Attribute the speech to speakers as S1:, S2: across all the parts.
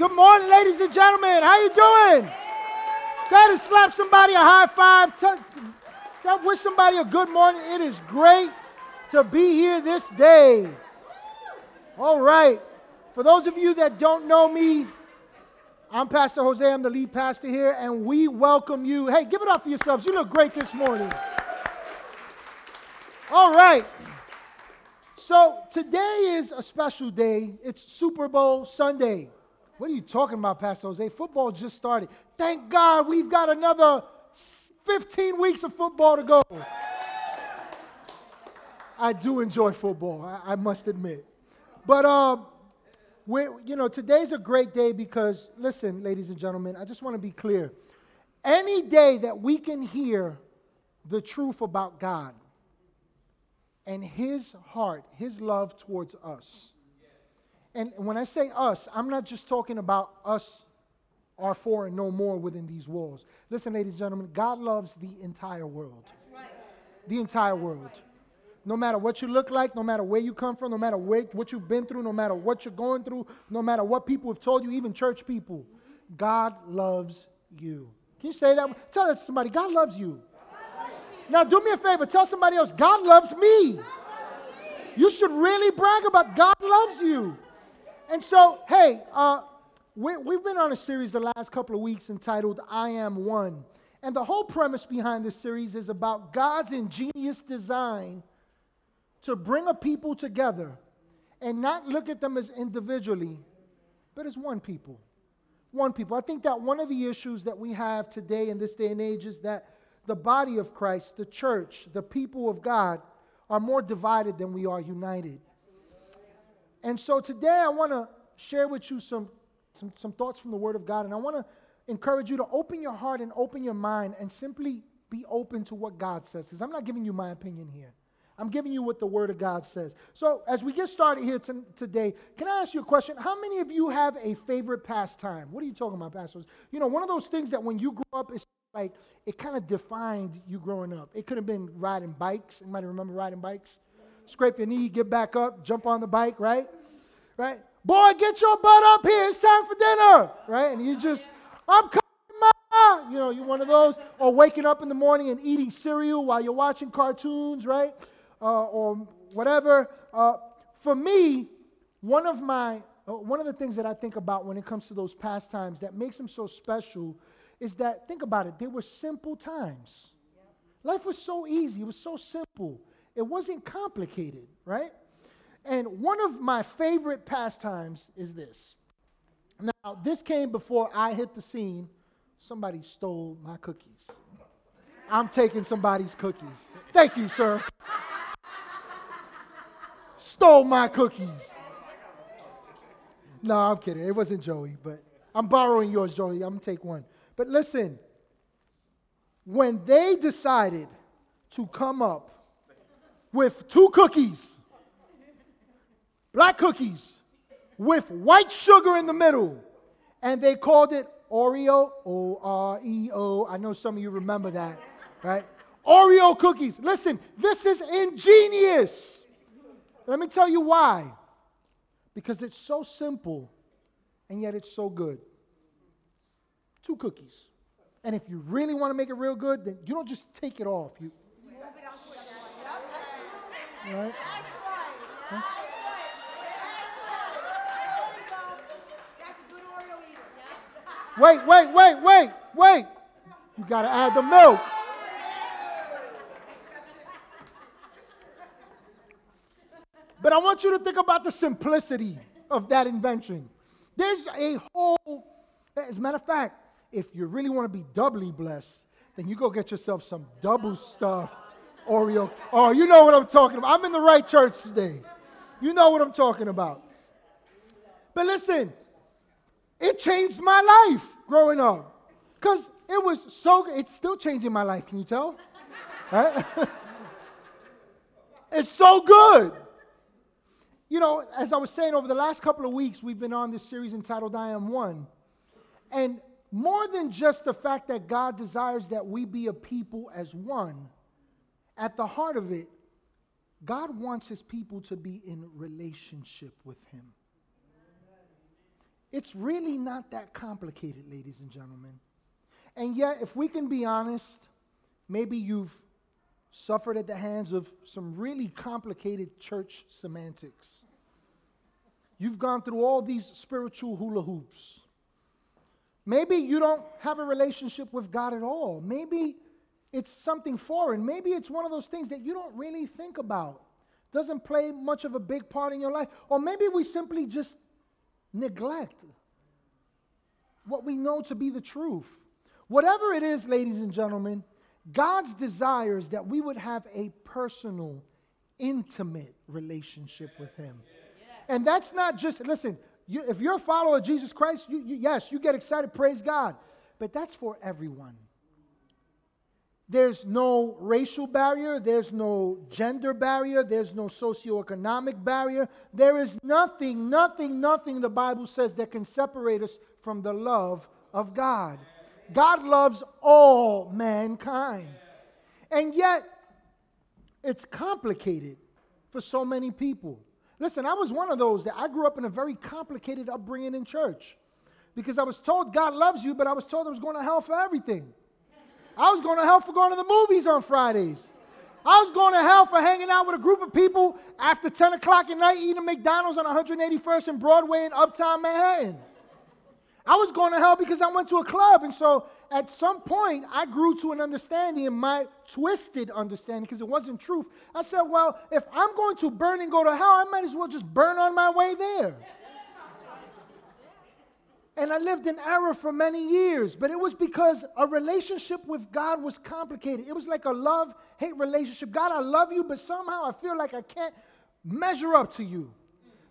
S1: Good morning, ladies and gentlemen. How you doing? Go ahead and slap somebody a high five. Tell, wish somebody a good morning. It is great to be here this day. All right. For those of you that don't know me, I'm Pastor Jose. I'm the lead pastor here, and we welcome you. Hey, give it up for yourselves. You look great this morning. All right. So today is a special day. It's Super Bowl Sunday. What are you talking about, Pastor Jose? Football just started. Thank God we've got another 15 weeks of football to go. I do enjoy football, I, I must admit. But, um, you know, today's a great day because, listen, ladies and gentlemen, I just want to be clear. Any day that we can hear the truth about God and His heart, His love towards us, and when I say us, I'm not just talking about us, our four and no more within these walls. Listen, ladies and gentlemen, God loves the entire world. The entire world. No matter what you look like, no matter where you come from, no matter where, what you've been through, no matter what you're going through, no matter what people have told you, even church people, God loves you. Can you say that? Tell that to somebody, God loves you. Now, do me a favor, tell somebody else, God loves me. You should really brag about God loves you. And so, hey, uh, we, we've been on a series the last couple of weeks entitled I Am One. And the whole premise behind this series is about God's ingenious design to bring a people together and not look at them as individually, but as one people. One people. I think that one of the issues that we have today in this day and age is that the body of Christ, the church, the people of God, are more divided than we are united. And so today I want to share with you some, some, some thoughts from the Word of God. And I want to encourage you to open your heart and open your mind and simply be open to what God says. Because I'm not giving you my opinion here. I'm giving you what the Word of God says. So, as we get started here t- today, can I ask you a question? How many of you have a favorite pastime? What are you talking about, pastors? You know, one of those things that when you grow up, it's like it kind of defined you growing up. It could have been riding bikes. Anybody remember riding bikes? Scrape your knee, get back up, jump on the bike, right? Right? Boy, get your butt up here. It's time for dinner, right? And you just, I'm coming, ma. You know, you're one of those. Or waking up in the morning and eating cereal while you're watching cartoons, right? Uh, or whatever. Uh, for me, one of my uh, one of the things that I think about when it comes to those pastimes that makes them so special is that think about it. They were simple times. Life was so easy. It was so simple. It wasn't complicated, right? And one of my favorite pastimes is this. Now, this came before I hit the scene. Somebody stole my cookies. I'm taking somebody's cookies. Thank you, sir. Stole my cookies. No, I'm kidding. It wasn't Joey, but I'm borrowing yours, Joey. I'm going to take one. But listen, when they decided to come up with two cookies, black cookies, with white sugar in the middle, and they called it Oreo, O R E O. I know some of you remember that, right? Oreo cookies. Listen, this is ingenious. Let me tell you why. Because it's so simple, and yet it's so good. Two cookies. And if you really want to make it real good, then you don't just take it off. You, right? Wait, wait, wait, wait, wait. You got to add the milk. But I want you to think about the simplicity of that invention. There's a whole, as a matter of fact, if you really want to be doubly blessed, then you go get yourself some double stuffed Oreo. Oh, you know what I'm talking about. I'm in the right church today. You know what I'm talking about. But listen, it changed my life growing up. Because it was so good. It's still changing my life, can you tell? It's so good. You know, as I was saying, over the last couple of weeks, we've been on this series entitled I Am One. And more than just the fact that God desires that we be a people as one, at the heart of it, God wants his people to be in relationship with him. it's really not that complicated, ladies and gentlemen. And yet, if we can be honest, maybe you've suffered at the hands of some really complicated church semantics. You've gone through all these spiritual hula hoops. Maybe you don't have a relationship with God at all. Maybe it's something foreign. Maybe it's one of those things that you don't really think about, doesn't play much of a big part in your life. Or maybe we simply just neglect what we know to be the truth. Whatever it is, ladies and gentlemen, God's desire is that we would have a personal, intimate relationship with Him. And that's not just, listen, you, if you're a follower of Jesus Christ, you, you, yes, you get excited, praise God. But that's for everyone. There's no racial barrier, there's no gender barrier, there's no socioeconomic barrier. There is nothing, nothing, nothing the Bible says that can separate us from the love of God. God loves all mankind. And yet, it's complicated for so many people. Listen, I was one of those that I grew up in a very complicated upbringing in church because I was told God loves you, but I was told I was going to hell for everything. I was going to hell for going to the movies on Fridays. I was going to hell for hanging out with a group of people after 10 o'clock at night eating McDonald's on 181st and Broadway in Uptown Manhattan. I was going to hell because I went to a club. And so at some point, I grew to an understanding, in my twisted understanding, because it wasn't truth. I said, well, if I'm going to burn and go to hell, I might as well just burn on my way there. And I lived in error for many years, but it was because a relationship with God was complicated. It was like a love hate relationship. God, I love you, but somehow I feel like I can't measure up to you.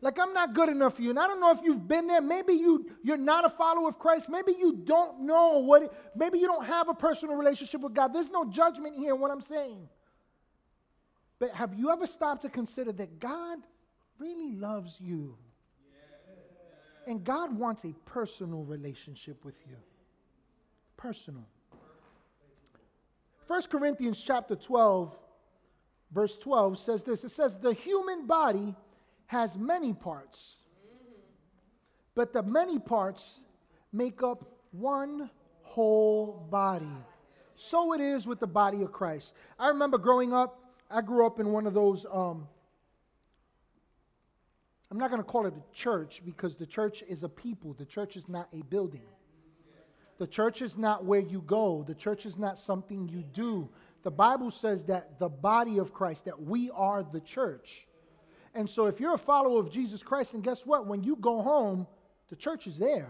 S1: Like I'm not good enough for you. And I don't know if you've been there. Maybe you, you're not a follower of Christ. Maybe you don't know what, it, maybe you don't have a personal relationship with God. There's no judgment here in what I'm saying. But have you ever stopped to consider that God really loves you? And God wants a personal relationship with you. Personal. 1 Corinthians chapter 12, verse 12 says this it says, The human body has many parts, but the many parts make up one whole body. So it is with the body of Christ. I remember growing up, I grew up in one of those um, I'm not going to call it a church because the church is a people. The church is not a building. The church is not where you go. The church is not something you do. The Bible says that the body of Christ, that we are the church. And so if you're a follower of Jesus Christ, and guess what? When you go home, the church is there.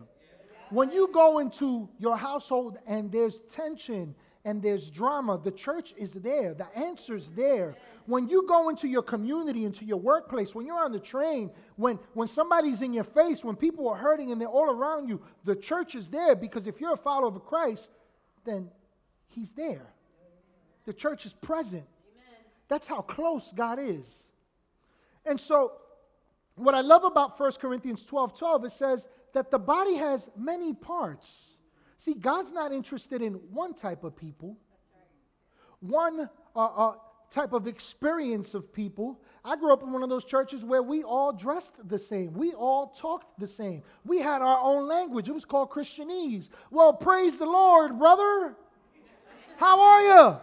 S1: When you go into your household and there's tension and there's drama, the church is there. The answer's there. When you go into your community, into your workplace, when you're on the train, when, when somebody's in your face, when people are hurting and they're all around you, the church is there because if you're a follower of Christ, then He's there. The church is present. That's how close God is. And so, what I love about 1 Corinthians 12 12, it says that the body has many parts See, God's not interested in one type of people, one uh, uh, type of experience of people. I grew up in one of those churches where we all dressed the same. We all talked the same. We had our own language. It was called Christianese. Well, praise the Lord, brother. How are you?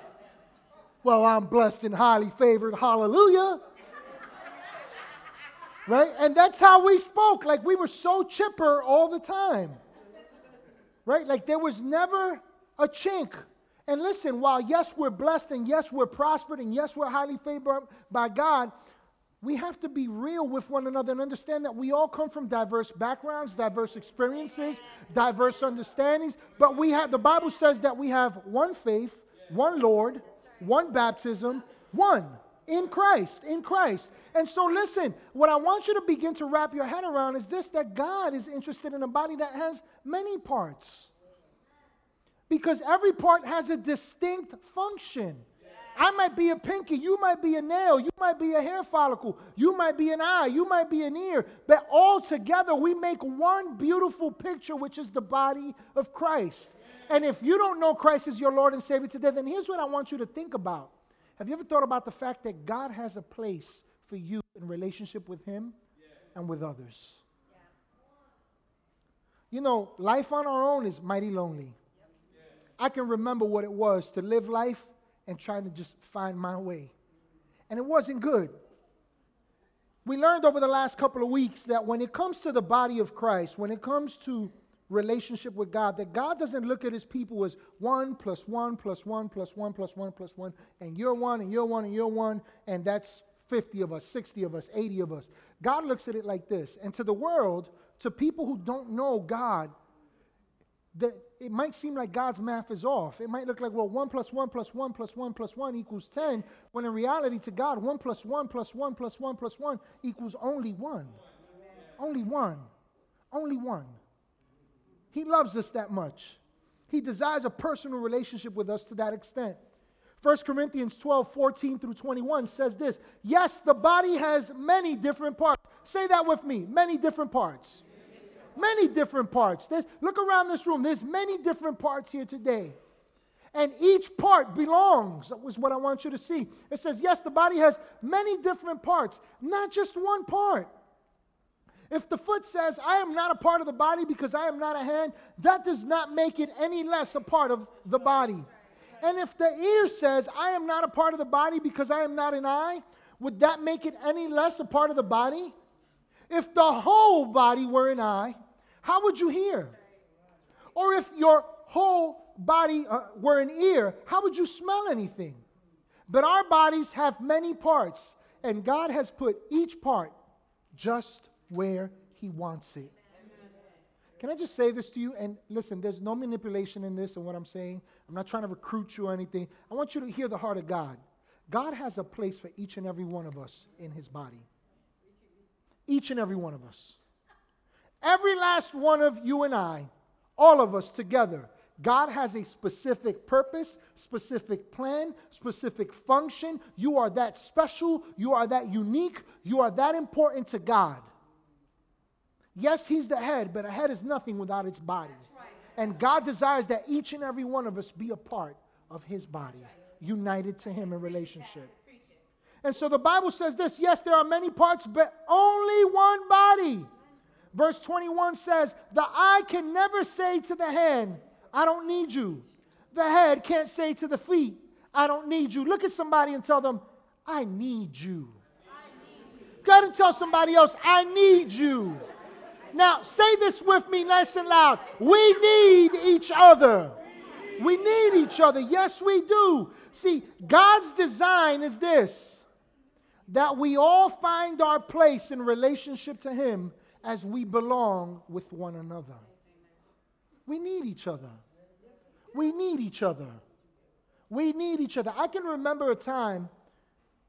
S1: Well, I'm blessed and highly favored. Hallelujah. right? And that's how we spoke. Like we were so chipper all the time right? Like there was never a chink. And listen, while yes, we're blessed and yes, we're prospered and yes, we're highly favored by God, we have to be real with one another and understand that we all come from diverse backgrounds, diverse experiences, diverse understandings. But we have, the Bible says that we have one faith, one Lord, one baptism, one in Christ, in Christ. And so, listen, what I want you to begin to wrap your head around is this that God is interested in a body that has many parts. Because every part has a distinct function. I might be a pinky, you might be a nail, you might be a hair follicle, you might be an eye, you might be an ear, but all together we make one beautiful picture, which is the body of Christ. And if you don't know Christ as your Lord and Savior today, then here's what I want you to think about. Have you ever thought about the fact that God has a place for you in relationship with Him and with others? You know, life on our own is mighty lonely. I can remember what it was to live life and trying to just find my way. And it wasn't good. We learned over the last couple of weeks that when it comes to the body of Christ, when it comes to relationship with God, that God doesn't look at his people as one plus one plus one plus one plus one plus one, and you're one and you're one and you're one, and that's 50 of us, 60 of us, 80 of us. God looks at it like this. And to the world, to people who don't know God, that it might seem like God's math is off. It might look like, well, 1 plus 1 plus 1 plus 1 plus 1 equals 10, when in reality, to God, 1 plus 1 plus 1 plus 1 plus 1 equals only 1. Only 1. Only 1. He loves us that much. He desires a personal relationship with us to that extent. 1 Corinthians 12, 14 through 21 says this Yes, the body has many different parts. Say that with me many different parts. Many different parts. There's, look around this room. There's many different parts here today. And each part belongs, that was what I want you to see. It says, yes, the body has many different parts, not just one part. If the foot says, I am not a part of the body because I am not a hand, that does not make it any less a part of the body. And if the ear says, I am not a part of the body because I am not an eye, would that make it any less a part of the body? If the whole body were an eye, how would you hear? Or if your whole body uh, were an ear, how would you smell anything? But our bodies have many parts, and God has put each part just where He wants it. Can I just say this to you? And listen, there's no manipulation in this and what I'm saying. I'm not trying to recruit you or anything. I want you to hear the heart of God. God has a place for each and every one of us in His body. Each and every one of us. Every last one of you and I, all of us together, God has a specific purpose, specific plan, specific function. You are that special. You are that unique. You are that important to God. Yes, He's the head, but a head is nothing without its body. And God desires that each and every one of us be a part of His body, united to Him in relationship. And so the Bible says this yes, there are many parts, but only one body. Verse 21 says, The eye can never say to the hand, I don't need you. The head can't say to the feet, I don't need you. Look at somebody and tell them, I need you. Go ahead and tell somebody else, I need you. Now, say this with me nice and loud. We need each other. We need each other. Yes, we do. See, God's design is this that we all find our place in relationship to Him as we belong with one another. We need each other. We need each other. We need each other. I can remember a time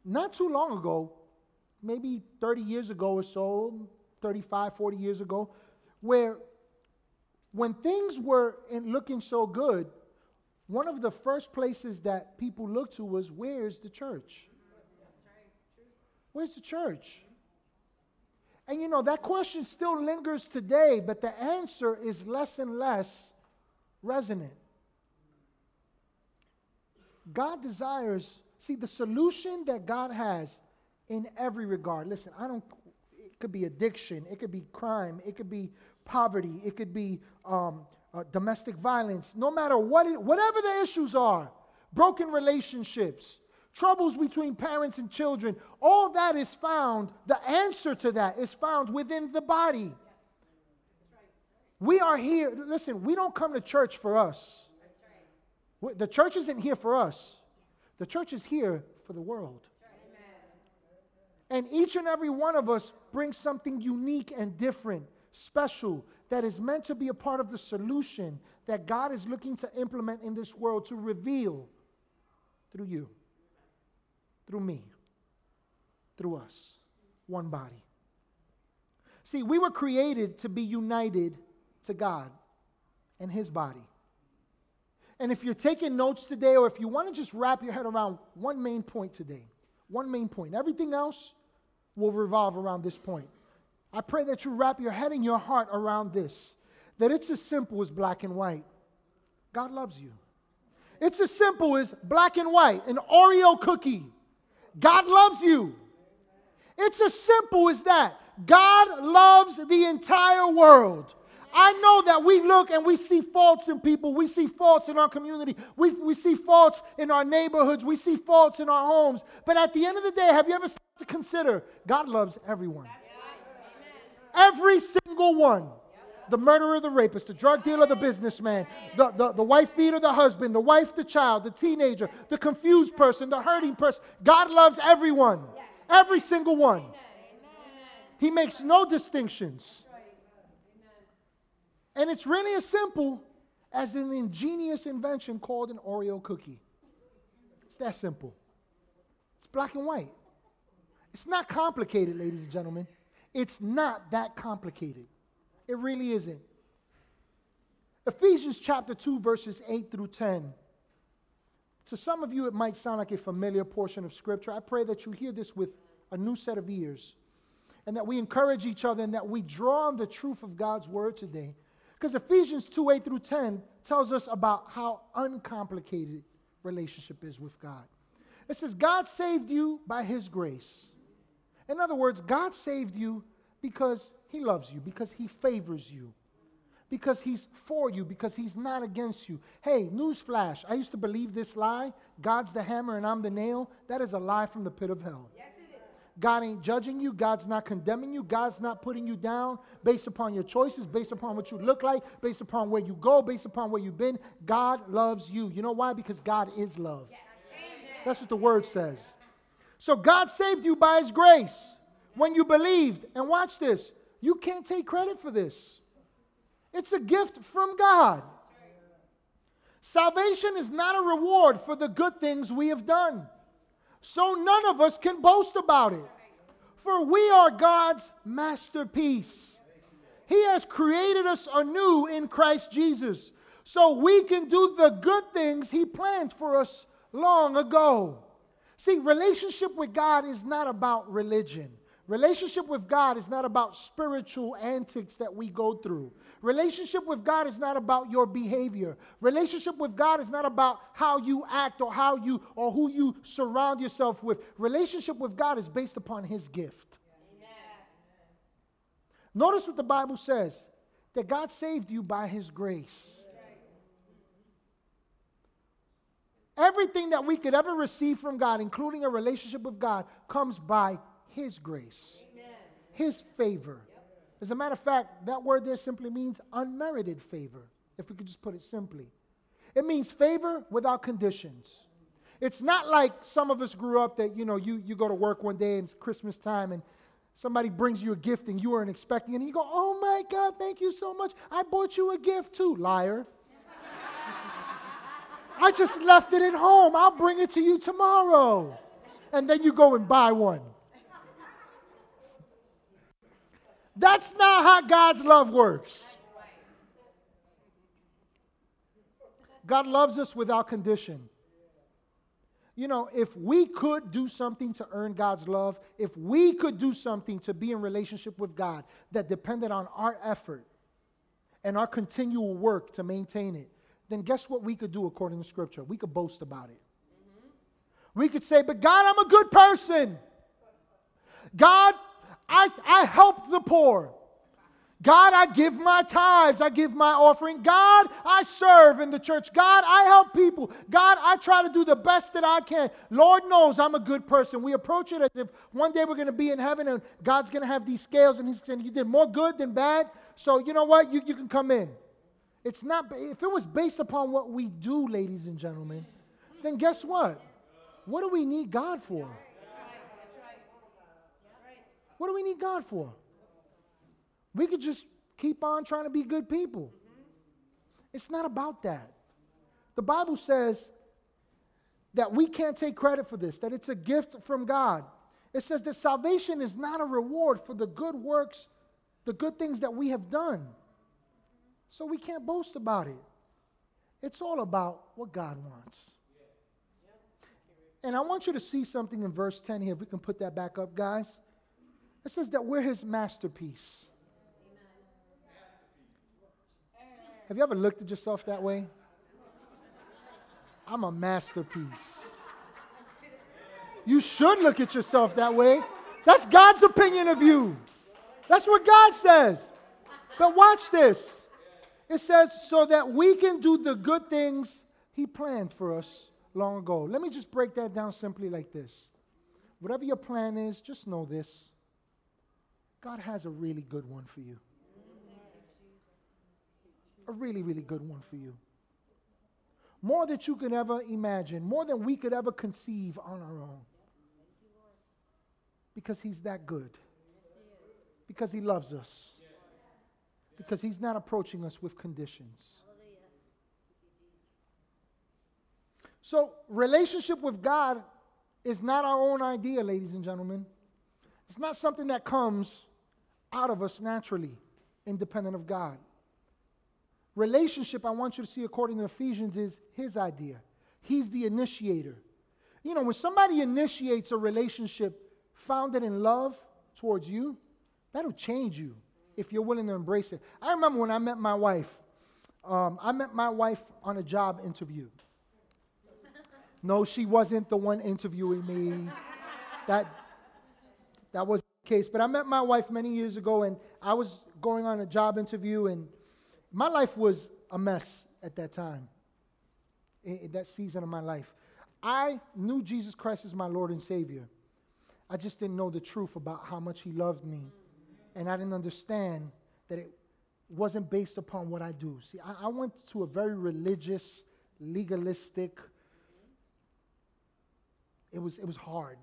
S1: not too long ago, maybe 30 years ago or so, 35, 40 years ago, where when things were looking so good, one of the first places that people looked to was where's the church? Where's the church? And you know, that question still lingers today, but the answer is less and less resonant. God desires, see, the solution that God has in every regard. Listen, I don't, it could be addiction, it could be crime, it could be poverty, it could be um, uh, domestic violence, no matter what, it, whatever the issues are, broken relationships, troubles between parents and children, all that is found, the answer to that is found within the body. We are here, listen, we don't come to church for us. The church isn't here for us, the church is here for the world. And each and every one of us brings something unique and different, special, that is meant to be a part of the solution that God is looking to implement in this world to reveal through you through me, through us, one body. See, we were created to be united to God and His body. And if you're taking notes today, or if you want to just wrap your head around one main point today, one main point, everything else will revolve around this point. I pray that you wrap your head and your heart around this, that it's as simple as black and white. God loves you. It's as simple as black and white, an Oreo cookie. God loves you. It's as simple as that. God loves the entire world. I know that we look and we see faults in people. We see faults in our community. We, we see faults in our neighborhoods. We see faults in our homes. But at the end of the day, have you ever stopped to consider God loves everyone? Every single one. The murderer, the rapist, the drug dealer, the businessman, the, the, the wife beater, the husband, the wife, the child, the teenager, the confused person, the hurting person. God loves everyone. Every single one. He makes no distinctions. And it's really as simple as an ingenious invention called an Oreo cookie. It's that simple. It's black and white. It's not complicated, ladies and gentlemen. It's not that complicated. It really isn't. Ephesians chapter 2, verses 8 through 10. To some of you, it might sound like a familiar portion of Scripture. I pray that you hear this with a new set of ears and that we encourage each other and that we draw on the truth of God's word today. Because Ephesians 2 8 through 10 tells us about how uncomplicated relationship is with God. It says, God saved you by his grace. In other words, God saved you because he loves you, because he favors you, because he's for you, because he's not against you. Hey, newsflash, I used to believe this lie God's the hammer and I'm the nail. That is a lie from the pit of hell. Yes, God ain't judging you. God's not condemning you. God's not putting you down based upon your choices, based upon what you look like, based upon where you go, based upon where you've been. God loves you. You know why? Because God is love. Yes. That's what the word says. So God saved you by his grace when you believed. And watch this you can't take credit for this, it's a gift from God. Salvation is not a reward for the good things we have done. So none of us can boast about it. For we are God's masterpiece. He has created us anew in Christ Jesus so we can do the good things He planned for us long ago. See, relationship with God is not about religion. Relationship with God is not about spiritual antics that we go through. Relationship with God is not about your behavior. Relationship with God is not about how you act or how you or who you surround yourself with. Relationship with God is based upon his gift. Amen. Notice what the Bible says that God saved you by his grace. Everything that we could ever receive from God, including a relationship with God, comes by his grace, Amen. His favor. Yep. As a matter of fact, that word there simply means unmerited favor, if we could just put it simply. It means favor without conditions. It's not like some of us grew up that, you know, you, you go to work one day and it's Christmas time and somebody brings you a gift and you weren't expecting it and you go, oh my God, thank you so much. I bought you a gift too, liar. I just left it at home. I'll bring it to you tomorrow. And then you go and buy one. That's not how God's love works. God loves us without condition. You know, if we could do something to earn God's love, if we could do something to be in relationship with God that depended on our effort and our continual work to maintain it, then guess what we could do according to Scripture? We could boast about it. Mm-hmm. We could say, But God, I'm a good person. God, I, I help the poor. God, I give my tithes. I give my offering. God, I serve in the church. God, I help people. God, I try to do the best that I can. Lord knows I'm a good person. We approach it as if one day we're going to be in heaven and God's going to have these scales and He's saying, You did more good than bad. So, you know what? You, you can come in. It's not, if it was based upon what we do, ladies and gentlemen, then guess what? What do we need God for? What do we need God for? We could just keep on trying to be good people. It's not about that. The Bible says that we can't take credit for this, that it's a gift from God. It says that salvation is not a reward for the good works, the good things that we have done. So we can't boast about it. It's all about what God wants. And I want you to see something in verse 10 here. If we can put that back up, guys. It says that we're his masterpiece. Have you ever looked at yourself that way? I'm a masterpiece. You should look at yourself that way. That's God's opinion of you. That's what God says. But watch this. It says, so that we can do the good things He planned for us long ago. Let me just break that down simply like this. Whatever your plan is, just know this God has a really good one for you. A really, really good one for you. More than you could ever imagine, more than we could ever conceive on our own. Because He's that good. Because He loves us. Because He's not approaching us with conditions. So, relationship with God is not our own idea, ladies and gentlemen. It's not something that comes out of us naturally, independent of God. Relationship, I want you to see according to Ephesians, is His idea. He's the initiator. You know, when somebody initiates a relationship founded in love towards you, that'll change you if you're willing to embrace it. I remember when I met my wife, um, I met my wife on a job interview. No, she wasn't the one interviewing me. That, that was case. But I met my wife many years ago, and I was going on a job interview, and my life was a mess at that time, in, in that season of my life. I knew Jesus Christ as my Lord and Savior. I just didn't know the truth about how much He loved me. And I didn't understand that it wasn't based upon what I do. See, I, I went to a very religious, legalistic, it was, it was hard.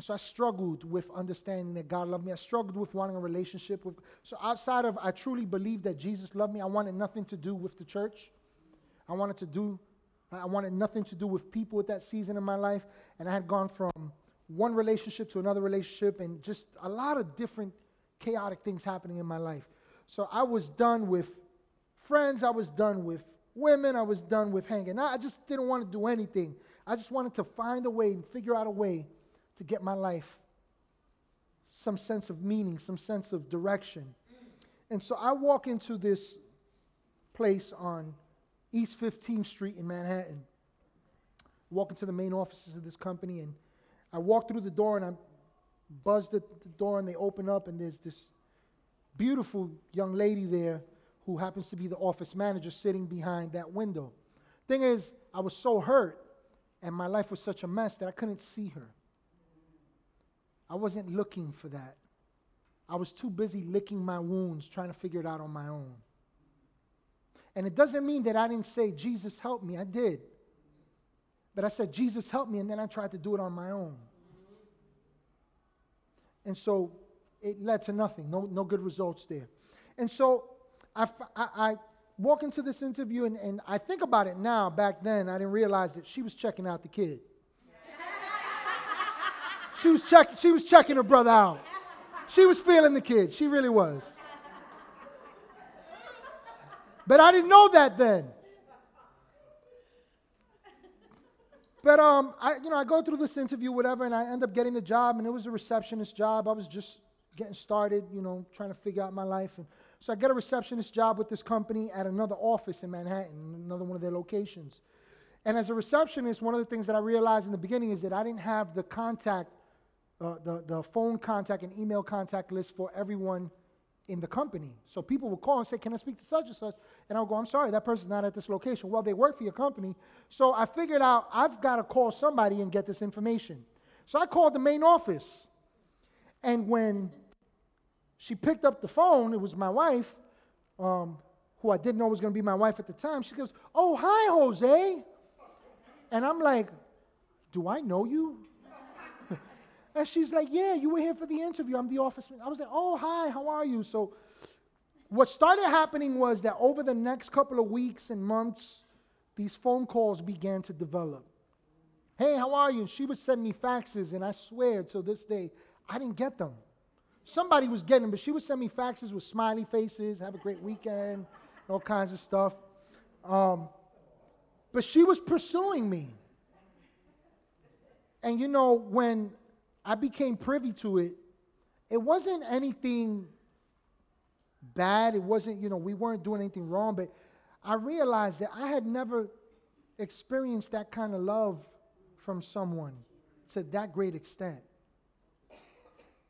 S1: And so I struggled with understanding that God loved me. I struggled with wanting a relationship with. So outside of I truly believed that Jesus loved me, I wanted nothing to do with the church. I wanted to do, I wanted nothing to do with people at that season in my life. And I had gone from one relationship to another relationship and just a lot of different chaotic things happening in my life. So I was done with friends, I was done with women, I was done with hanging. I just didn't want to do anything I just wanted to find a way and figure out a way to get my life some sense of meaning, some sense of direction. And so I walk into this place on East 15th Street in Manhattan. Walk into the main offices of this company, and I walk through the door and I buzz the, the door, and they open up, and there's this beautiful young lady there who happens to be the office manager sitting behind that window. Thing is, I was so hurt and my life was such a mess that I couldn't see her. I wasn't looking for that. I was too busy licking my wounds, trying to figure it out on my own. And it doesn't mean that I didn't say, Jesus, help me. I did. But I said, Jesus, help me, and then I tried to do it on my own. And so it led to nothing, no, no good results there. And so I, I, I walk into this interview, and, and I think about it now. Back then, I didn't realize that she was checking out the kid. She, was check, she was checking her brother out. She was feeling the kid. She really was. But I didn't know that then. But um, I, you know, I go through this interview, whatever, and I end up getting the job, and it was a receptionist job. I was just getting started, you know, trying to figure out my life. And so I get a receptionist job with this company at another office in Manhattan, another one of their locations. And as a receptionist, one of the things that I realized in the beginning is that I didn't have the contact, uh, the, the phone contact and email contact list for everyone in the company. So people would call and say, Can I speak to such and such? And I'll go, I'm sorry, that person's not at this location. Well, they work for your company. So I figured out I've got to call somebody and get this information. So I called the main office. And when she picked up the phone. It was my wife, um, who I didn't know was going to be my wife at the time. She goes, Oh, hi, Jose. And I'm like, Do I know you? And she's like, Yeah, you were here for the interview. I'm the office. I was like, Oh, hi, how are you? So, what started happening was that over the next couple of weeks and months, these phone calls began to develop. Hey, how are you? And she would send me faxes, and I swear till this day, I didn't get them. Somebody was getting them, but she would send me faxes with smiley faces, have a great weekend, all kinds of stuff. Um, but she was pursuing me. And you know, when I became privy to it, it wasn't anything bad. It wasn't, you know, we weren't doing anything wrong, but I realized that I had never experienced that kind of love from someone to that great extent.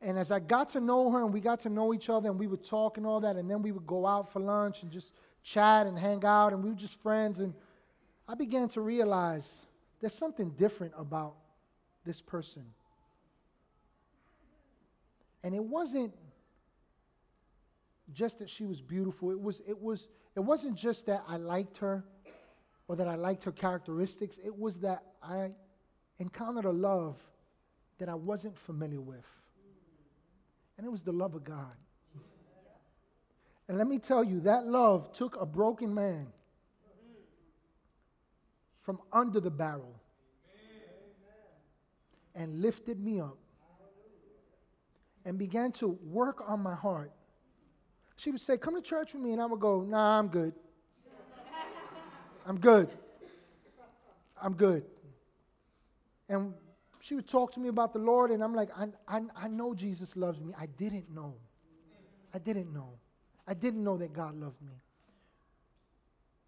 S1: And as I got to know her and we got to know each other and we would talk and all that, and then we would go out for lunch and just chat and hang out, and we were just friends. And I began to realize there's something different about this person. And it wasn't just that she was beautiful. It was, it was, it wasn't just that I liked her or that I liked her characteristics. It was that I encountered a love that I wasn't familiar with. And it was the love of God. And let me tell you, that love took a broken man from under the barrel and lifted me up and began to work on my heart. She would say, Come to church with me. And I would go, Nah, I'm good. I'm good. I'm good. And she would talk to me about the Lord, and I'm like, I, I, I know Jesus loves me. I didn't know. I didn't know. I didn't know that God loved me.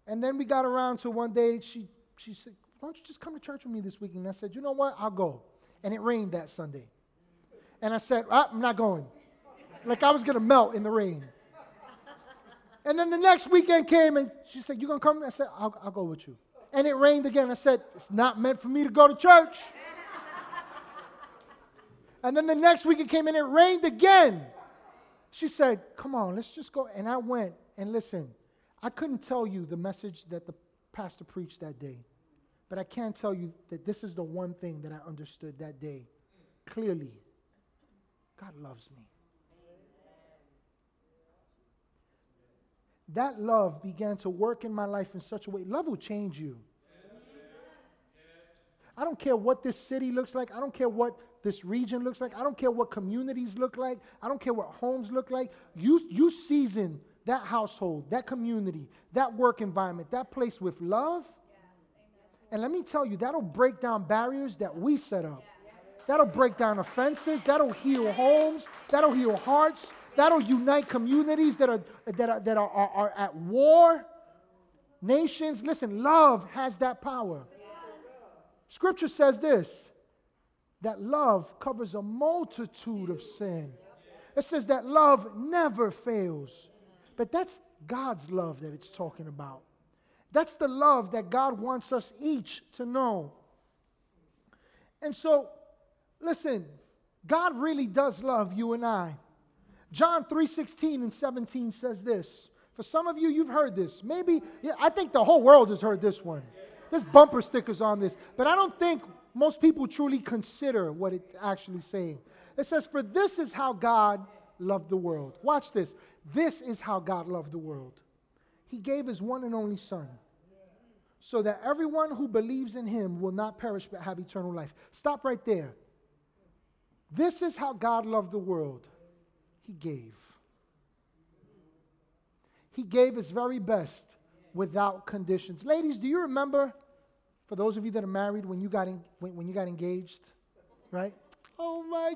S1: And then we got around to one day, she, she said, Why don't you just come to church with me this week? And I said, You know what? I'll go. And it rained that Sunday. And I said, ah, I'm not going. Like I was going to melt in the rain. And then the next weekend came and she said, You going to come? I said, I'll, I'll go with you. And it rained again. I said, It's not meant for me to go to church. and then the next week it came and it rained again. She said, Come on, let's just go. And I went and listen, I couldn't tell you the message that the pastor preached that day, but I can tell you that this is the one thing that I understood that day clearly. God loves me. That love began to work in my life in such a way. Love will change you. I don't care what this city looks like. I don't care what this region looks like. I don't care what communities look like. I don't care what homes look like. You, you season that household, that community, that work environment, that place with love. and let me tell you, that'll break down barriers that we set up. That'll break down offenses. That'll heal homes. That'll heal hearts. That'll unite communities that are, that are, that are, are, are at war. Nations. Listen, love has that power. Scripture says this that love covers a multitude of sin. It says that love never fails. But that's God's love that it's talking about. That's the love that God wants us each to know. And so Listen, God really does love you and I. John 3:16 and 17 says this. For some of you, you've heard this. Maybe, yeah, I think the whole world has heard this one. There's bumper stickers on this. But I don't think most people truly consider what it's actually saying. It says, For this is how God loved the world. Watch this. This is how God loved the world. He gave his one and only Son so that everyone who believes in him will not perish but have eternal life. Stop right there. This is how God loved the world. He gave. He gave his very best without conditions. Ladies, do you remember, for those of you that are married, when you got, when, when you got engaged? Right? Oh my.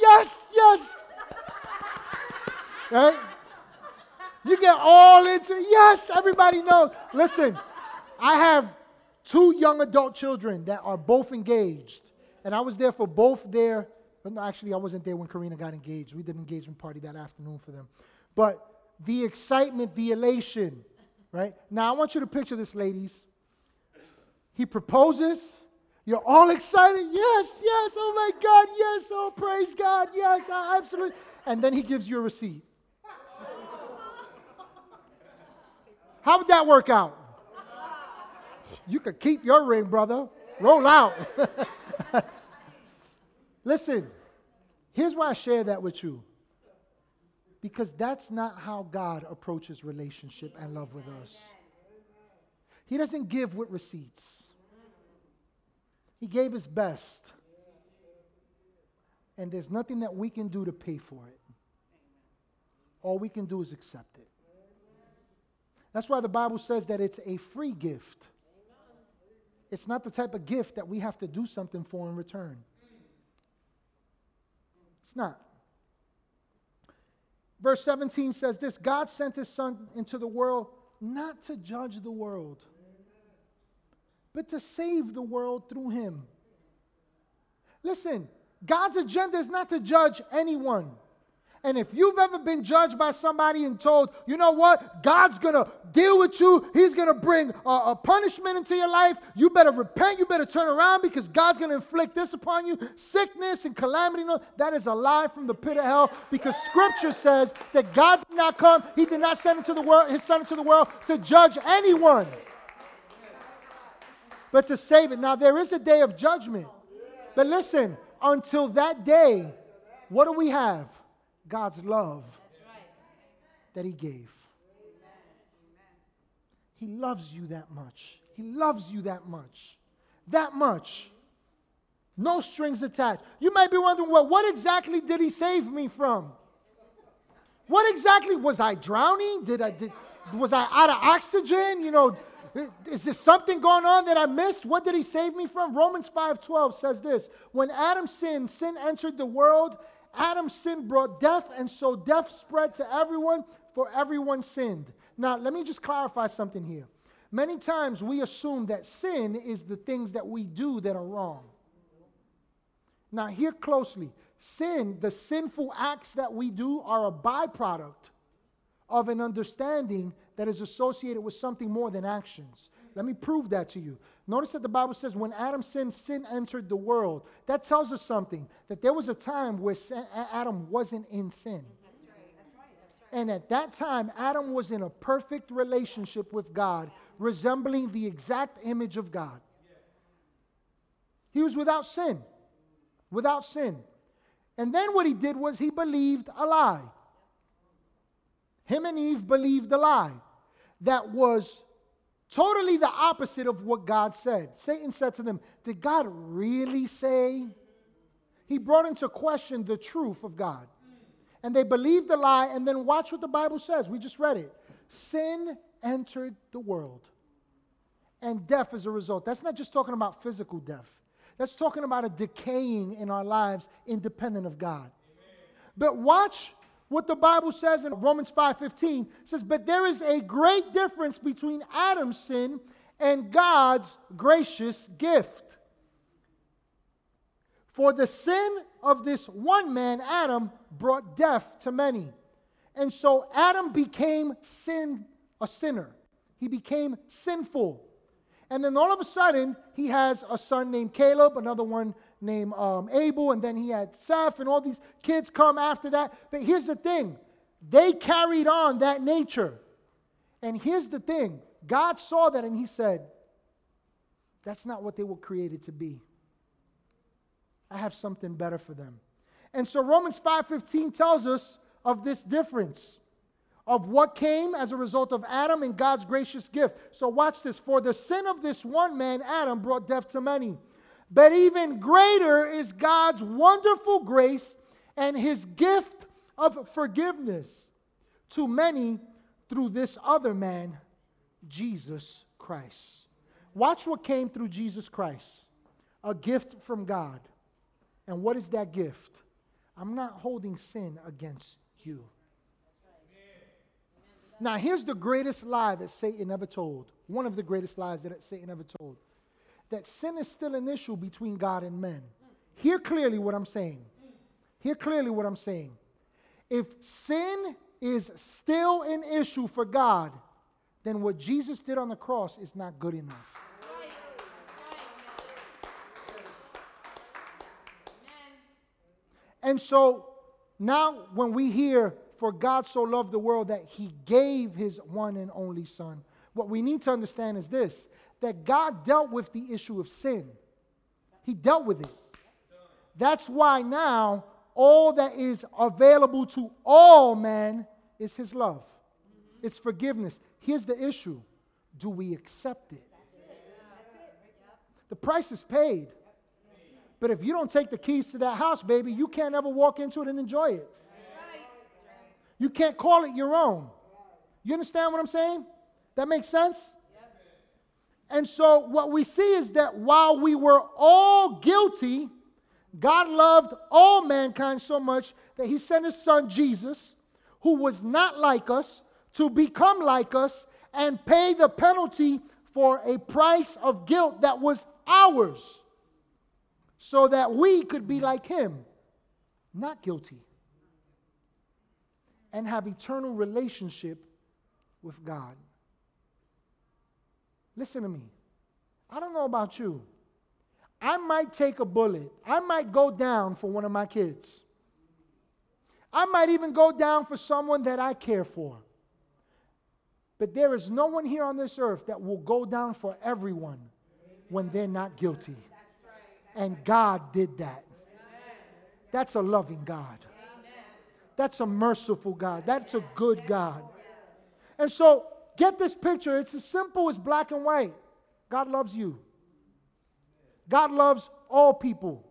S1: Yes, yes. Right? You get all into, yes, everybody knows. Listen, I have two young adult children that are both engaged. And I was there for both their, no, actually, I wasn't there when Karina got engaged. We did an engagement party that afternoon for them. But the excitement, the elation, right? Now, I want you to picture this, ladies. He proposes. You're all excited. Yes, yes, oh my God, yes, oh praise God, yes, absolutely. And then he gives you a receipt. How would that work out? You could keep your ring, brother. Roll out. Listen, here's why I share that with you. Because that's not how God approaches relationship and love with us. He doesn't give with receipts. He gave his best. And there's nothing that we can do to pay for it. All we can do is accept it. That's why the Bible says that it's a free gift. It's not the type of gift that we have to do something for in return. It's not. Verse 17 says this God sent his son into the world not to judge the world, but to save the world through him. Listen, God's agenda is not to judge anyone. And if you've ever been judged by somebody and told, you know what, God's gonna deal with you, He's gonna bring a, a, punishment into your life, you better repent, you better turn around because God's gonna inflict this upon you sickness and calamity. No, that is a lie from the pit of hell because Scripture says that God did not come, He did not send into the world, His Son into the world to judge anyone, but to save it. Now, there is a day of judgment, but listen, until that day, what do we have? God's love that He gave. He loves you that much. He loves you that much. That much. No strings attached. You might be wondering, well, what exactly did He save me from? What exactly was I drowning? Did I did, was I out of oxygen? You know, is there something going on that I missed? What did he save me from? Romans 5:12 says this: When Adam sinned, sin entered the world, Adam's sin brought death, and so death spread to everyone, for everyone sinned. Now, let me just clarify something here. Many times we assume that sin is the things that we do that are wrong. Now, hear closely. Sin, the sinful acts that we do, are a byproduct of an understanding that is associated with something more than actions. Let me prove that to you. Notice that the Bible says when Adam sinned, sin entered the world. That tells us something that there was a time where Adam wasn't in sin. And at that time, Adam was in a perfect relationship with God, resembling the exact image of God. He was without sin. Without sin. And then what he did was he believed a lie. Him and Eve believed a lie that was Totally the opposite of what God said. Satan said to them, Did God really say? He brought into question the truth of God. And they believed the lie, and then watch what the Bible says. We just read it. Sin entered the world, and death as a result. That's not just talking about physical death, that's talking about a decaying in our lives independent of God. But watch what the Bible says in Romans 5:15 says, "But there is a great difference between Adam's sin and God's gracious gift. For the sin of this one man, Adam, brought death to many. And so Adam became sin a sinner. He became sinful. And then all of a sudden, he has a son named Caleb, another one named um, Abel, and then he had Seth, and all these kids come after that. But here's the thing they carried on that nature. And here's the thing God saw that and he said, That's not what they were created to be. I have something better for them. And so Romans 5:15 tells us of this difference of what came as a result of Adam and God's gracious gift. So watch this. For the sin of this one man, Adam, brought death to many. But even greater is God's wonderful grace and his gift of forgiveness to many through this other man, Jesus Christ. Watch what came through Jesus Christ a gift from God. And what is that gift? I'm not holding sin against you. Now, here's the greatest lie that Satan ever told. One of the greatest lies that Satan ever told that sin is still an issue between God and men. Hear clearly what I'm saying. Hear clearly what I'm saying. If sin is still an issue for God, then what Jesus did on the cross is not good enough. And so now, when we hear, for God so loved the world that he gave his one and only Son, what we need to understand is this that God dealt with the issue of sin. He dealt with it. That's why now all that is available to all men is His love, it's forgiveness. Here's the issue do we accept it? The price is paid. But if you don't take the keys to that house, baby, you can't ever walk into it and enjoy it. You can't call it your own. You understand what I'm saying? That makes sense? And so, what we see is that while we were all guilty, God loved all mankind so much that He sent His Son Jesus, who was not like us, to become like us and pay the penalty for a price of guilt that was ours, so that we could be like Him, not guilty. and have eternal relationship with God. Listen to me. I don't know about you. I might take a bullet. I might go down for one of my kids. I might even go down for someone that I care for. But there is no one here on this earth that will go down for everyone when they're not guilty. And God did that. That's a loving God. That's a merciful God. That's a good God. And so, get this picture. It's as simple as black and white. God loves you. God loves all people.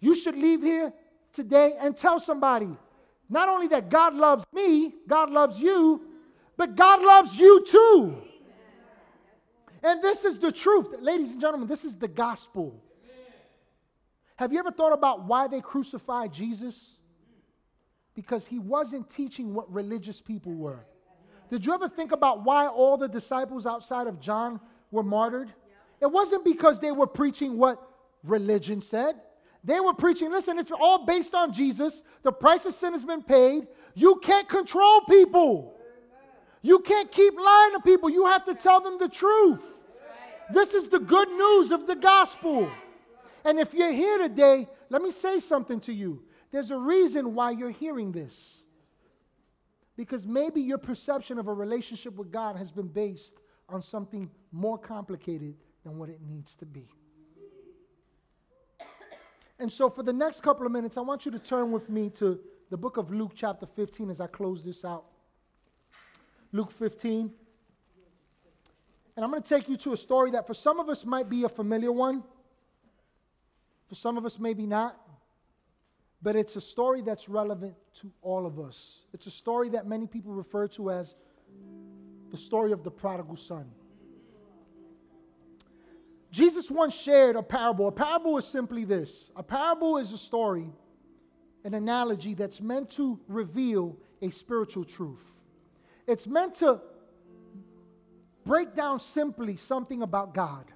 S1: You should leave here today and tell somebody not only that God loves me, God loves you, but God loves you too. And this is the truth. Ladies and gentlemen, this is the gospel. Have you ever thought about why they crucified Jesus? Because he wasn't teaching what religious people were. Did you ever think about why all the disciples outside of John were martyred? It wasn't because they were preaching what religion said. They were preaching, listen, it's all based on Jesus. The price of sin has been paid. You can't control people. You can't keep lying to people. You have to tell them the truth. This is the good news of the gospel. And if you're here today, let me say something to you. There's a reason why you're hearing this. Because maybe your perception of a relationship with God has been based on something more complicated than what it needs to be. And so, for the next couple of minutes, I want you to turn with me to the book of Luke, chapter 15, as I close this out. Luke 15. And I'm going to take you to a story that for some of us might be a familiar one, for some of us, maybe not. But it's a story that's relevant to all of us. It's a story that many people refer to as the story of the prodigal son. Jesus once shared a parable. A parable is simply this a parable is a story, an analogy that's meant to reveal a spiritual truth. It's meant to break down simply something about God,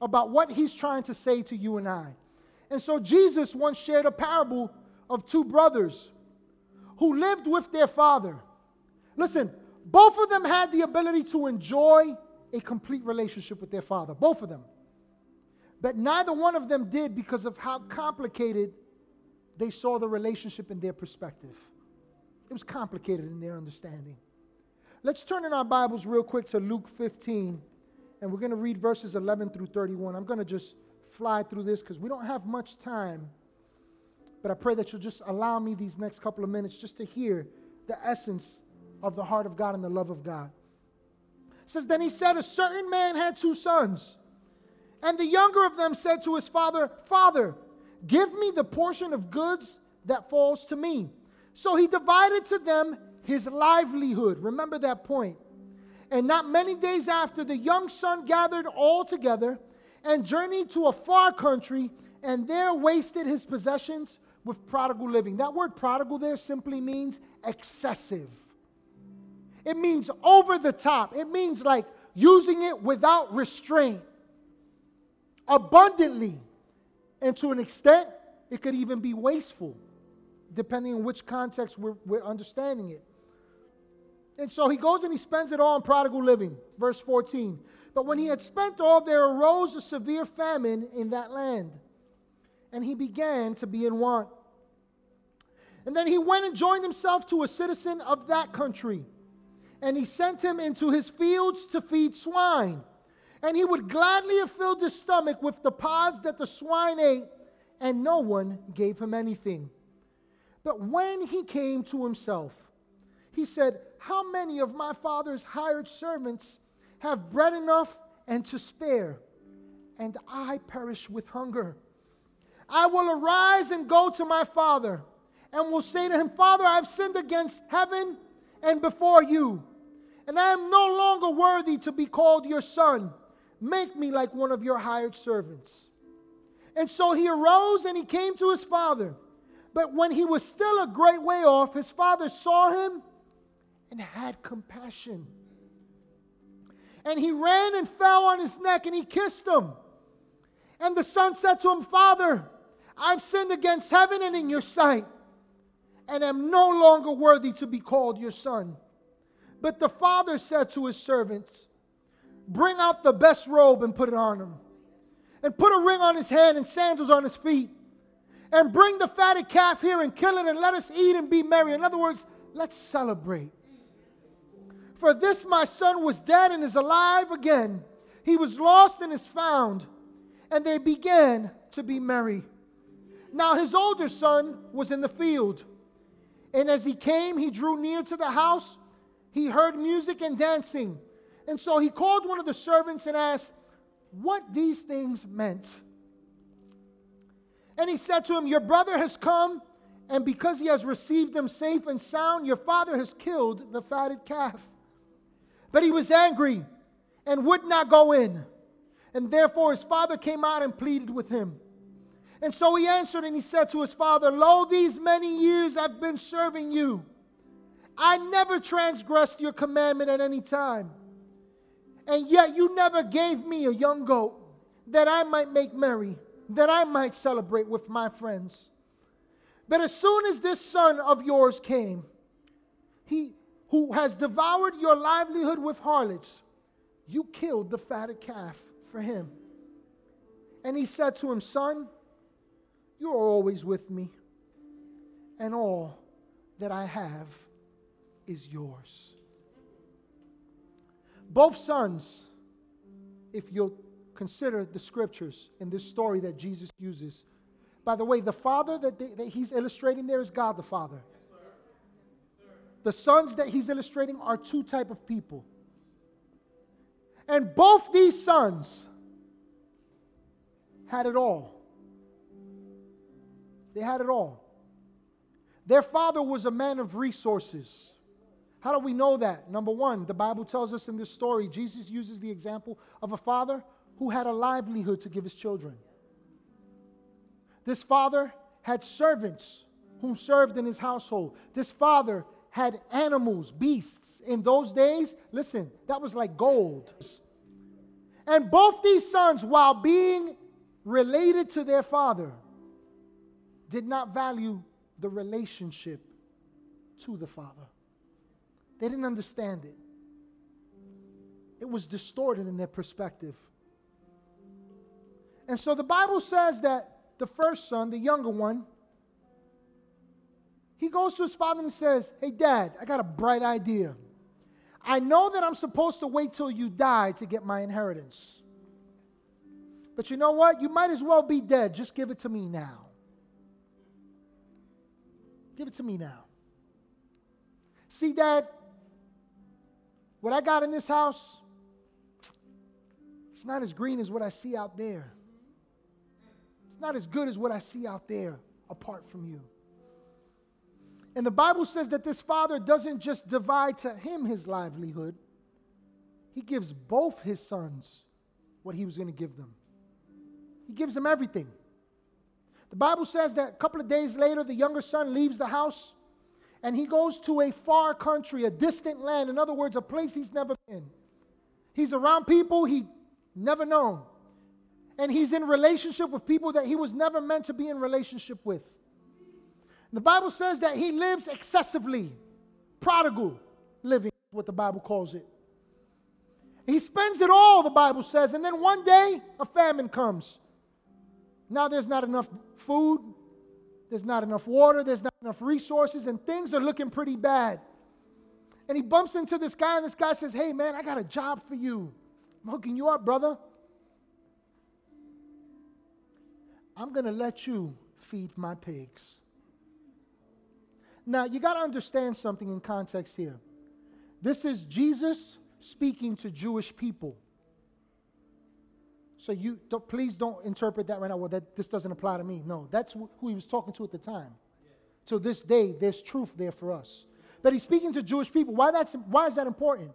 S1: about what He's trying to say to you and I. And so Jesus once shared a parable of two brothers who lived with their father. Listen, both of them had the ability to enjoy a complete relationship with their father, both of them. But neither one of them did because of how complicated they saw the relationship in their perspective. It was complicated in their understanding. Let's turn in our Bibles real quick to Luke 15, and we're going to read verses 11 through 31. I'm going to just fly through this because we don't have much time, but I pray that you'll just allow me these next couple of minutes just to hear the essence of the heart of God and the love of God says, Then he said, A certain man had two sons. And the younger of them said to his father, Father, give me the portion of goods that falls to me. So he divided to them his livelihood. Remember that point. And not many days after, the young son gathered all together and journeyed to a far country, and there wasted his possessions with prodigal living. That word prodigal there simply means excessive. It means over the top. It means like using it without restraint, abundantly. And to an extent, it could even be wasteful, depending on which context we're, we're understanding it. And so he goes and he spends it all on prodigal living. Verse 14. But when he had spent all, there arose a severe famine in that land, and he began to be in want. And then he went and joined himself to a citizen of that country and he sent him into his fields to feed swine. And he would gladly have filled his stomach with the pods that the swine ate, and no one gave him anything. But when he came to himself, he said, How many of my father's hired servants have bread enough and to spare, and I perish with hunger? I will arise and go to my father, and will say to him, Father, I have sinned against heaven and before you and I am no longer worthy to be called your son. Make me like one of your hired servants. And so he arose and he came to his father. But when he was still a great way off, his father saw him and had compassion. And he ran and fell on his neck and he kissed him. And the son said to him, Father, I've sinned against heaven and in your sight and am no longer worthy to be called your son. But the father said to his servants, Bring out the best robe and put it on him, and put a ring on his hand and sandals on his feet, and bring the fatted calf here and kill it, and let us eat and be merry. In other words, let's celebrate. For this my son was dead and is alive again. He was lost and is found. And they began to be merry. Now his older son was in the field. And as he came, he drew near to the house. He heard music and dancing. And so he called one of the servants and asked what these things meant. And he said to him, Your brother has come, and because he has received them safe and sound, your father has killed the fatted calf. But he was angry and would not go in. And therefore his father came out and pleaded with him. And so he answered and he said to his father, Lo, these many years I've been serving you. I never transgressed your commandment at any time. And yet you never gave me a young goat that I might make merry, that I might celebrate with my friends. But as soon as this son of yours came, he who has devoured your livelihood with harlots, you killed the fatted calf for him. And he said to him, Son, you are always with me, and all that I have is yours. Both sons, if you'll consider the scriptures in this story that Jesus uses. By the way, the father that, they, that he's illustrating there is God the Father. The sons that he's illustrating are two type of people. And both these sons had it all. They had it all. Their father was a man of resources. How do we know that? Number one, the Bible tells us in this story, Jesus uses the example of a father who had a livelihood to give his children. This father had servants whom served in his household. This father had animals, beasts. In those days, listen, that was like gold. And both these sons, while being related to their father, did not value the relationship to the Father. They didn't understand it. It was distorted in their perspective. And so the Bible says that the first son, the younger one, he goes to his father and says, Hey, dad, I got a bright idea. I know that I'm supposed to wait till you die to get my inheritance. But you know what? You might as well be dead. Just give it to me now. Give it to me now. See, Dad, what I got in this house, it's not as green as what I see out there. It's not as good as what I see out there apart from you. And the Bible says that this father doesn't just divide to him his livelihood, he gives both his sons what he was going to give them. He gives them everything. The Bible says that a couple of days later, the younger son leaves the house and he goes to a far country, a distant land. In other words, a place he's never been. He's around people he never known. And he's in relationship with people that he was never meant to be in relationship with. The Bible says that he lives excessively, prodigal living, what the Bible calls it. He spends it all, the Bible says, and then one day a famine comes. Now there's not enough food, there's not enough water, there's not enough resources, and things are looking pretty bad. And he bumps into this guy, and this guy says, Hey, man, I got a job for you. I'm hooking you up, brother. I'm going to let you feed my pigs. Now, you got to understand something in context here. This is Jesus speaking to Jewish people. So you don't, please don't interpret that right now. Well, that this doesn't apply to me. No, that's who he was talking to at the time. To this day, there's truth there for us. But he's speaking to Jewish people. Why that's why is that important?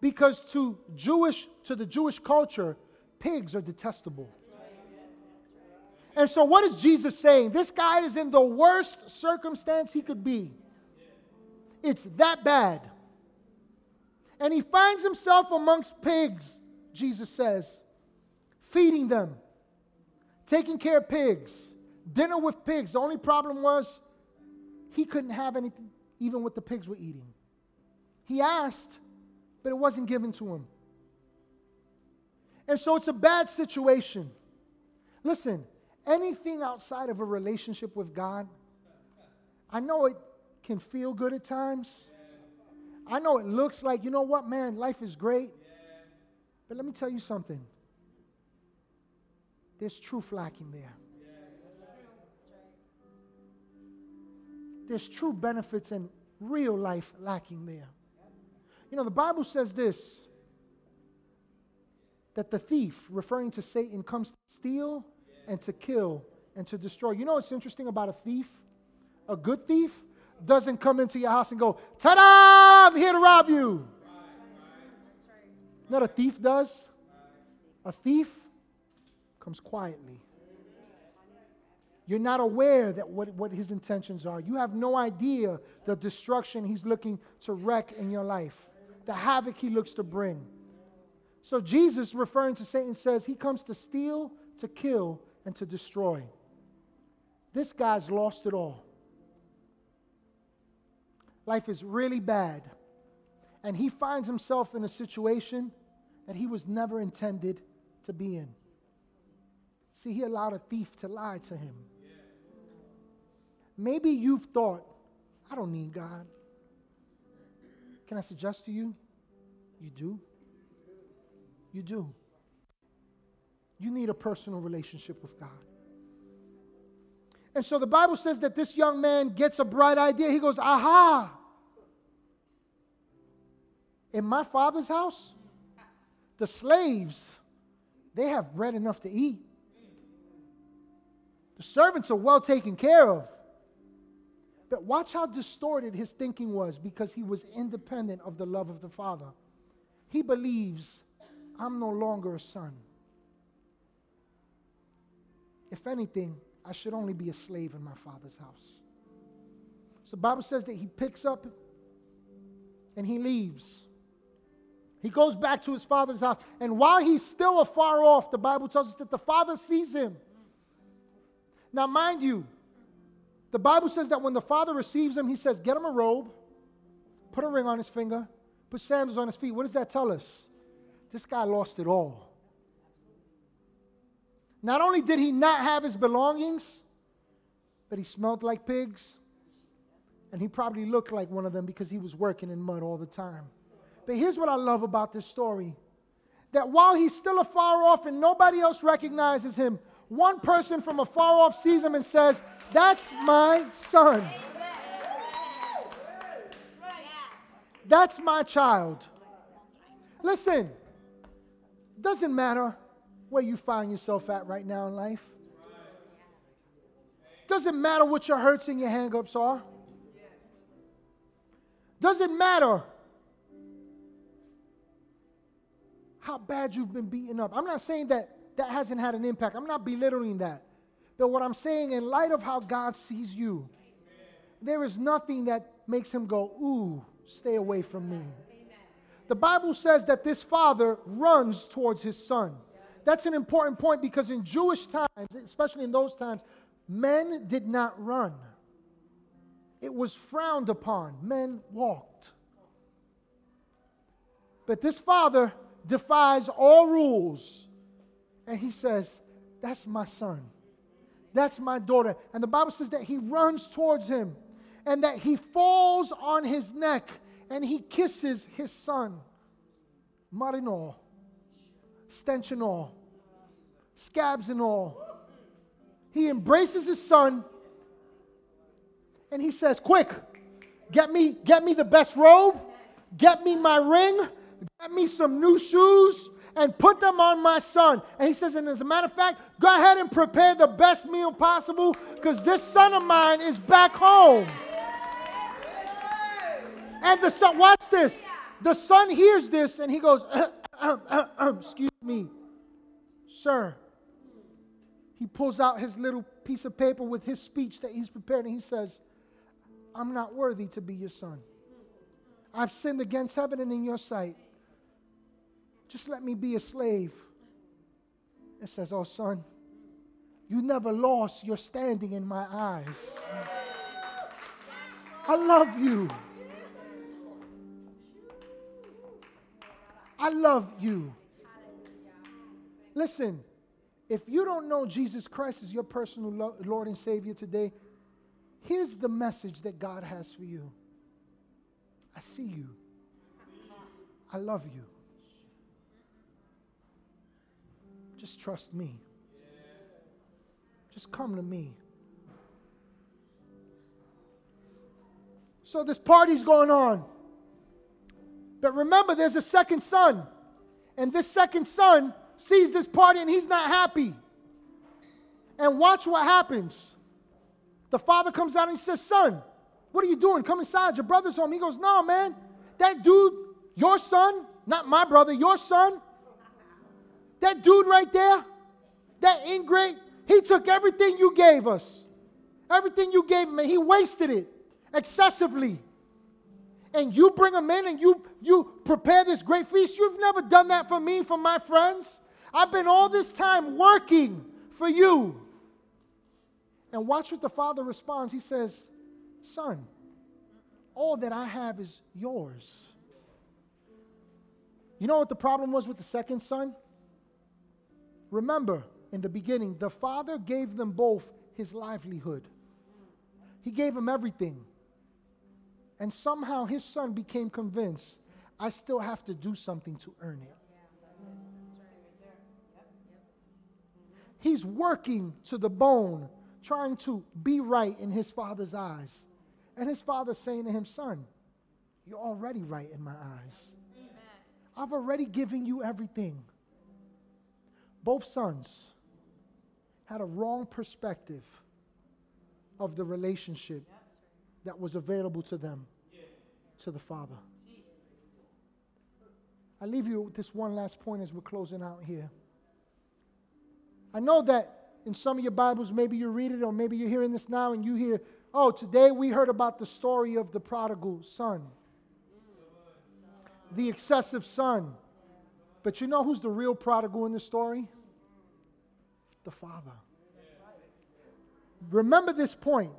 S1: Because to Jewish to the Jewish culture, pigs are detestable. And so, what is Jesus saying? This guy is in the worst circumstance he could be. It's that bad. And he finds himself amongst pigs, Jesus says feeding them, taking care of pigs, dinner with pigs. The only problem was he couldn't have anything, even what the pigs were eating. He asked, but it wasn't given to him. And so it's a bad situation. Listen, anything outside of a relationship with God, I know it can feel good at times. I know it looks like, you know what, man, life is great. But let me tell you something there's truth lacking there. There's true benefits and real life lacking there. You know, the Bible says this that the thief, referring to Satan, comes to steal and to kill and to destroy. You know what's interesting about a thief? A good thief doesn't come into your house and go, ta da, I'm here to rob you. Not a thief does. A thief comes quietly. You're not aware that what, what his intentions are. You have no idea the destruction he's looking to wreck in your life, the havoc he looks to bring. So Jesus, referring to Satan, says he comes to steal, to kill, and to destroy. This guy's lost it all. Life is really bad. And he finds himself in a situation that he was never intended to be in. See, he allowed a thief to lie to him. Maybe you've thought, I don't need God. Can I suggest to you? You do. You do. You need a personal relationship with God. And so the Bible says that this young man gets a bright idea. He goes, Aha! In my father's house, the slaves, they have bread enough to eat. The servants are well taken care of. But watch how distorted his thinking was because he was independent of the love of the Father. He believes I'm no longer a son. If anything, I should only be a slave in my father's house. So Bible says that he picks up and he leaves. He goes back to his father's house. And while he's still afar off, the Bible tells us that the father sees him. Now, mind you, the Bible says that when the father receives him, he says, Get him a robe, put a ring on his finger, put sandals on his feet. What does that tell us? This guy lost it all. Not only did he not have his belongings, but he smelled like pigs. And he probably looked like one of them because he was working in mud all the time. But here's what I love about this story that while he's still afar off and nobody else recognizes him, one person from afar off sees him and says, That's my son. That's my child. Listen, doesn't matter where you find yourself at right now in life. Doesn't matter what your hurts and your hangups are. Doesn't matter how bad you've been beaten up. I'm not saying that that hasn't had an impact. I'm not belittling that. But what I'm saying, in light of how God sees you, there is nothing that makes him go, ooh, stay away from me. The Bible says that this father runs towards his son. That's an important point because in Jewish times, especially in those times, men did not run. It was frowned upon. Men walked. But this father defies all rules and he says, That's my son. That's my daughter. And the Bible says that he runs towards him and that he falls on his neck and he kisses his son. All, stench and all, scabs and all. He embraces his son and he says, Quick, get me, get me the best robe, get me my ring, get me some new shoes, and put them on my son. And he says, and as a matter of fact, go ahead and prepare the best meal possible because this son of mine is back home. And the son, watch this. The son hears this and he goes, Excuse me, sir. He pulls out his little piece of paper with his speech that he's prepared and he says, I'm not worthy to be your son. I've sinned against heaven and in your sight. Just let me be a slave. It says, Oh, son, you never lost your standing in my eyes. I love you. I love you. Listen, if you don't know Jesus Christ as your personal Lord and Savior today, here's the message that God has for you I see you, I love you. Just trust me. Just come to me. So this party's going on. But remember, there's a second son. And this second son sees this party and he's not happy. And watch what happens. The father comes out and he says, Son, what are you doing? Come inside. Your brother's home. He goes, No, man. That dude, your son, not my brother, your son, that dude right there, that ingrate, he took everything you gave us. Everything you gave him, and he wasted it excessively. And you bring him in and you, you prepare this great feast. You've never done that for me, for my friends. I've been all this time working for you. And watch what the father responds. He says, Son, all that I have is yours. You know what the problem was with the second son? Remember, in the beginning, the father gave them both his livelihood, he gave them everything. And somehow his son became convinced I still have to do something to earn it. He's working to the bone, trying to be right in his father's eyes. And his father's saying to him, Son, you're already right in my eyes. I've already given you everything. Both sons had a wrong perspective of the relationship that was available to them, to the Father. I leave you with this one last point as we're closing out here. I know that in some of your Bibles, maybe you read it or maybe you're hearing this now and you hear, oh, today we heard about the story of the prodigal son, the excessive son. But you know who's the real prodigal in the story? The father. Remember this point.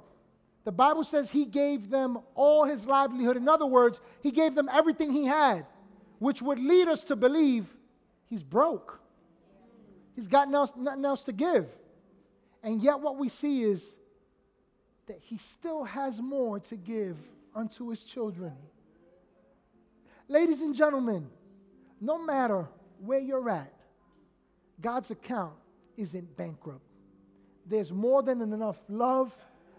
S1: The Bible says he gave them all his livelihood. In other words, he gave them everything he had, which would lead us to believe he's broke. He's got nothing else to give. And yet, what we see is that he still has more to give unto his children. Ladies and gentlemen, no matter where you're at, God's account isn't bankrupt. There's more than enough love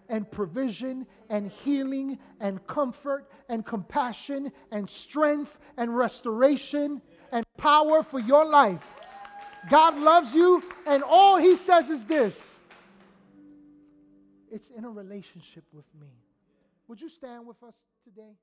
S1: and provision and healing and comfort and compassion and strength and restoration and power for your life. God loves you, and all He says is this it's in a relationship with me. Would you stand with us today